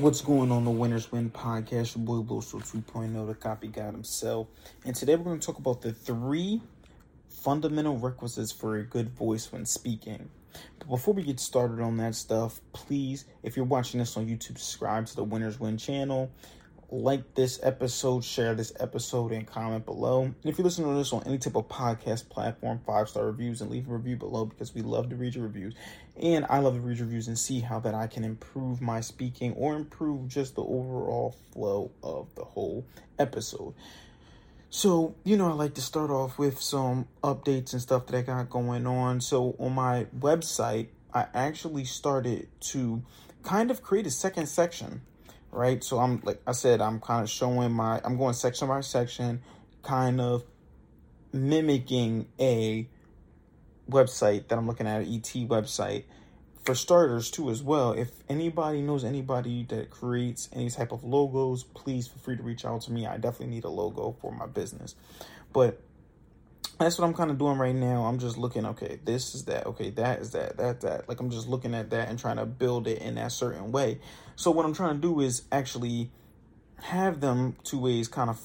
What's going on the Winners Win podcast? Your boy Boso 2.0, the copy guy himself. And today we're going to talk about the three fundamental requisites for a good voice when speaking. But before we get started on that stuff, please, if you're watching this on YouTube, subscribe to the Winners Win channel like this episode, share this episode, and comment below. And if you're listening to this on any type of podcast platform, five star reviews and leave a review below because we love to read your reviews. And I love to read your reviews and see how that I can improve my speaking or improve just the overall flow of the whole episode. So, you know, I like to start off with some updates and stuff that I got going on. So, on my website, I actually started to kind of create a second section right? So I'm like I said, I'm kind of showing my I'm going section by section, kind of mimicking a website that I'm looking at, ET website. For starters, too, as well, if anybody knows anybody that creates any type of logos, please feel free to reach out to me. I definitely need a logo for my business. But that's what I'm kind of doing right now. I'm just looking, okay, this is that, okay, that is that, that, that. Like I'm just looking at that and trying to build it in that certain way. So what I'm trying to do is actually have them two ways, kind of,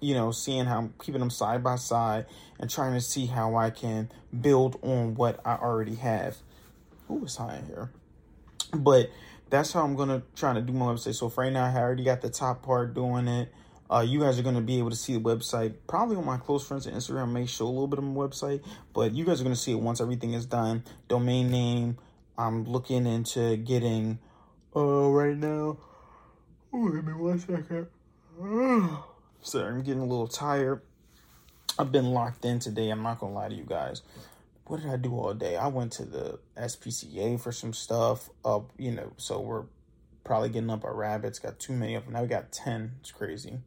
you know, seeing how I'm keeping them side by side and trying to see how I can build on what I already have. Who is high in here? But that's how I'm gonna try to do my website. So for right now, I already got the top part doing it. Uh, you guys are going to be able to see the website probably on my close friends on Instagram. May show a little bit of my website, but you guys are going to see it once everything is done. Domain name. I'm looking into getting. Uh, right now. Oh, give me one second. sorry, I'm getting a little tired. I've been locked in today. I'm not gonna lie to you guys. What did I do all day? I went to the SPCA for some stuff. Uh, you know, so we're probably getting up our rabbits. Got too many of them. Now we got 10. It's crazy.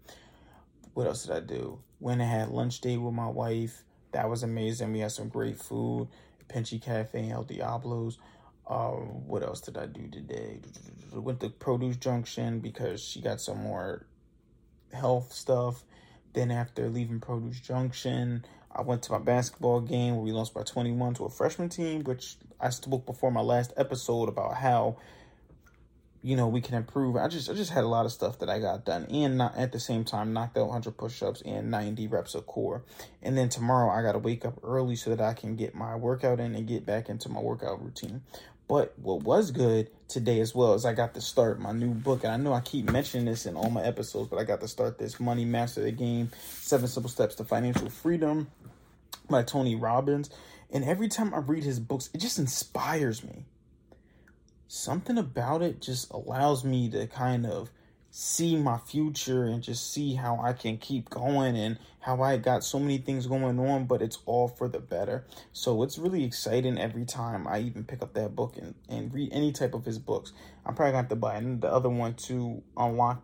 What else did I do? Went and had lunch date with my wife. That was amazing. We had some great food. Pinchy Cafe and El Diablos. Uh, what else did I do today? Went to Produce Junction because she got some more health stuff. Then after leaving Produce Junction, I went to my basketball game where we lost by 21 to a freshman team, which I spoke before my last episode about how you know we can improve. I just I just had a lot of stuff that I got done and not at the same time knocked out 100 push-ups and 90 reps of core. And then tomorrow I got to wake up early so that I can get my workout in and get back into my workout routine. But what was good today as well is I got to start my new book. And I know I keep mentioning this in all my episodes, but I got to start this Money Master the Game: Seven Simple Steps to Financial Freedom by Tony Robbins. And every time I read his books, it just inspires me something about it just allows me to kind of see my future and just see how I can keep going and how I got so many things going on, but it's all for the better. So it's really exciting every time I even pick up that book and, and read any type of his books. I'm probably to have to buy the other one to unlock,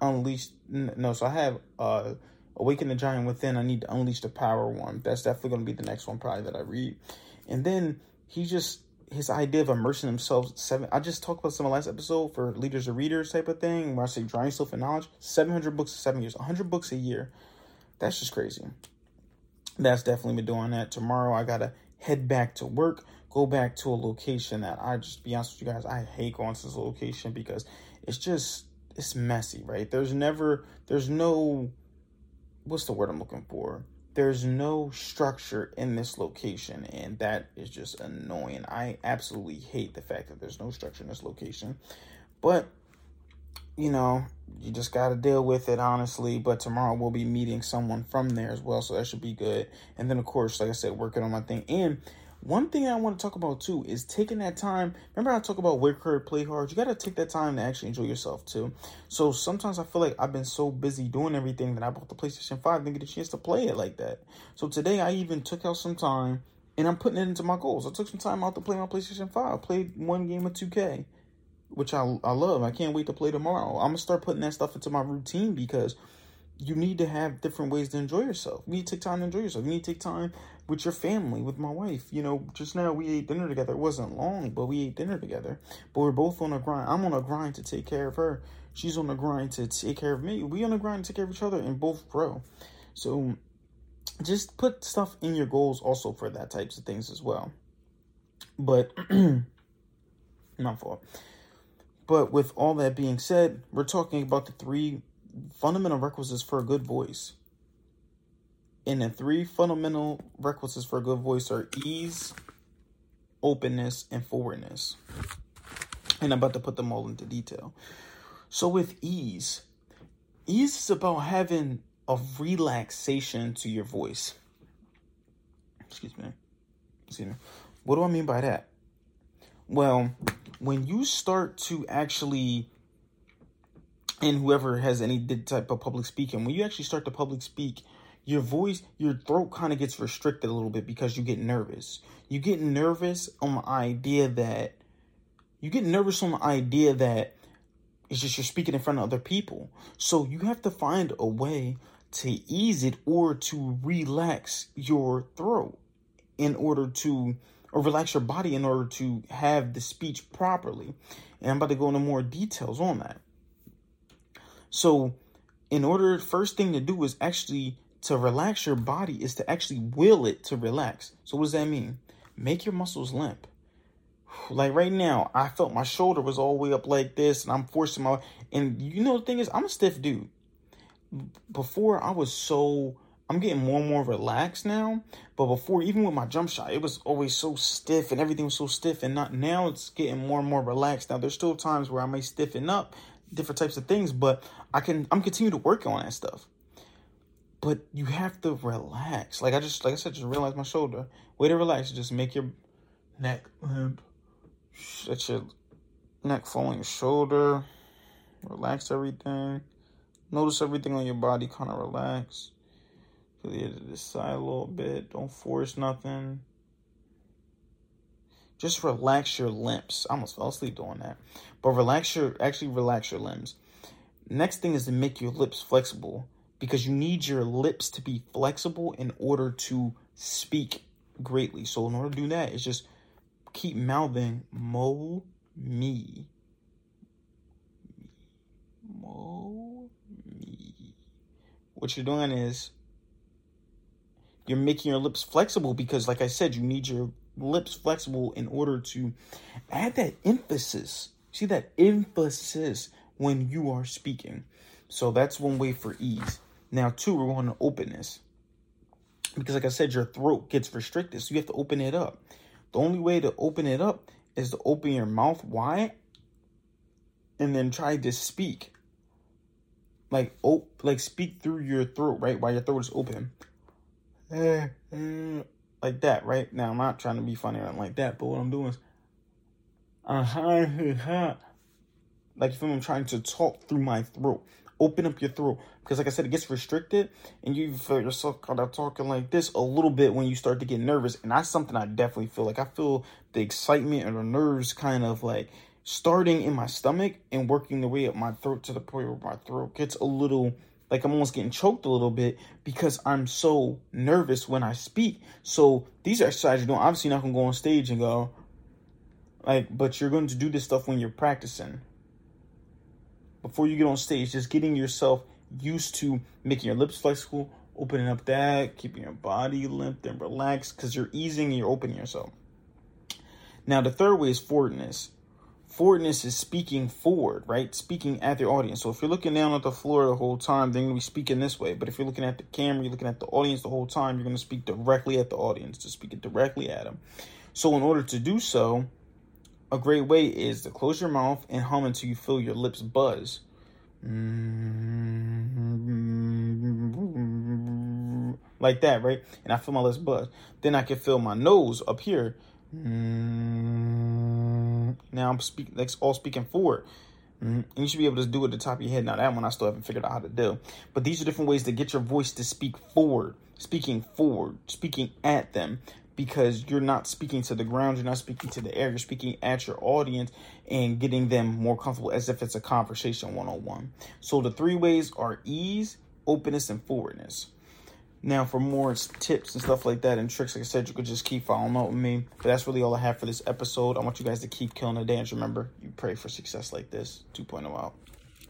unleash. No, so I have uh, Awaken the Giant Within. I need to unleash the power one. That's definitely going to be the next one probably that I read. And then he just his idea of immersing himself seven I just talked about some of the last episode for leaders or readers type of thing where I say drawing yourself in knowledge. Seven hundred books in seven years, hundred books a year. That's just crazy. That's definitely been doing that. Tomorrow I gotta head back to work, go back to a location that I just be honest with you guys, I hate going to this location because it's just it's messy, right? There's never there's no what's the word I'm looking for? There's no structure in this location and that is just annoying. I absolutely hate the fact that there's no structure in this location. But you know you just got to deal with it honestly. But tomorrow we'll be meeting someone from there as well so that should be good. And then of course like i said working on my thing. And one thing I want to talk about too is taking that time. Remember, I talk about work hard, play hard. You got to take that time to actually enjoy yourself too. So sometimes I feel like I've been so busy doing everything that I bought the PlayStation 5 didn't get a chance to play it like that. So today I even took out some time and I'm putting it into my goals. I took some time out to play my PlayStation 5. I played one game of 2K, which I, I love. I can't wait to play tomorrow. I'm going to start putting that stuff into my routine because you need to have different ways to enjoy yourself. You need to take time to enjoy yourself. You need to take time with your family, with my wife. You know, just now we ate dinner together. It wasn't long, but we ate dinner together. But we're both on a grind. I'm on a grind to take care of her. She's on a grind to take care of me. We on a grind to take care of each other and both grow. So just put stuff in your goals also for that types of things as well. But my fault. But with all that being said, we're talking about the three fundamental requisites for a good voice. And the three fundamental requisites for a good voice are ease, openness, and forwardness. And I'm about to put them all into detail. So with ease, ease is about having a relaxation to your voice. Excuse me. Excuse me. What do I mean by that? Well, when you start to actually and whoever has any type of public speaking, when you actually start to public speak, your voice, your throat kind of gets restricted a little bit because you get nervous. You get nervous on the idea that you get nervous on the idea that it's just you're speaking in front of other people. So you have to find a way to ease it or to relax your throat in order to or relax your body in order to have the speech properly. And I'm about to go into more details on that. So, in order, first thing to do is actually to relax your body is to actually will it to relax. So, what does that mean? Make your muscles limp. Like right now, I felt my shoulder was all the way up like this, and I'm forcing my. And you know the thing is, I'm a stiff dude. Before I was so I'm getting more and more relaxed now. But before, even with my jump shot, it was always so stiff and everything was so stiff. And not now, it's getting more and more relaxed. Now, there's still times where I may stiffen up different types of things, but I can I'm continue to work on that stuff. But you have to relax. Like I just like I said, just realize my shoulder. Way to relax. Just make your neck limp. Let your neck fall on your shoulder. Relax everything. Notice everything on your body kind of relax to the side a little bit. Don't force nothing. Just relax your limbs. I almost fell asleep doing that. But relax your, actually relax your limbs. Next thing is to make your lips flexible because you need your lips to be flexible in order to speak greatly. So in order to do that, it's just keep mouthing mo me. Mo me. What you're doing is you're making your lips flexible because, like I said, you need your lips flexible in order to add that emphasis. See that emphasis when you are speaking. So that's one way for ease. Now, two, we're going to openness. Because, like I said, your throat gets restricted, so you have to open it up. The only way to open it up is to open your mouth wide and then try to speak. Like, oh, like speak through your throat, right? While your throat is open. Like that, right? Now I'm not trying to be funny or anything like that, but what I'm doing is uh-huh, uh-huh. Like if I'm trying to talk through my throat. Open up your throat. Because like I said, it gets restricted and you feel yourself kind of talking like this a little bit when you start to get nervous. And that's something I definitely feel like I feel the excitement and the nerves kind of like starting in my stomach and working the way up my throat to the point where my throat gets a little like I'm almost getting choked a little bit because I'm so nervous when I speak. So these are exercises you're. Obviously, not gonna go on stage and go like, but you're going to do this stuff when you're practicing. Before you get on stage, just getting yourself used to making your lips flexible, opening up that, keeping your body limp and relaxed, because you're easing and you're opening yourself. Now, the third way is forwardness forwardness is speaking forward, right? Speaking at the audience. So if you're looking down at the floor the whole time, then you're to be speaking this way. But if you're looking at the camera, you're looking at the audience the whole time, you're going to speak directly at the audience, to speak it directly at them. So in order to do so, a great way is to close your mouth and hum until you feel your lips buzz. Like that, right? And I feel my lips buzz. Then I can feel my nose up here. Now I'm speaking, like all speaking forward. And you should be able to do it at the top of your head. Now that one I still haven't figured out how to do. But these are different ways to get your voice to speak forward, speaking forward, speaking at them. Because you're not speaking to the ground, you're not speaking to the air, you're speaking at your audience and getting them more comfortable as if it's a conversation one on one. So the three ways are ease, openness, and forwardness. Now, for more tips and stuff like that and tricks, like I said, you could just keep following up with me. But that's really all I have for this episode. I want you guys to keep killing the dance. Remember, you pray for success like this. 2.0 out.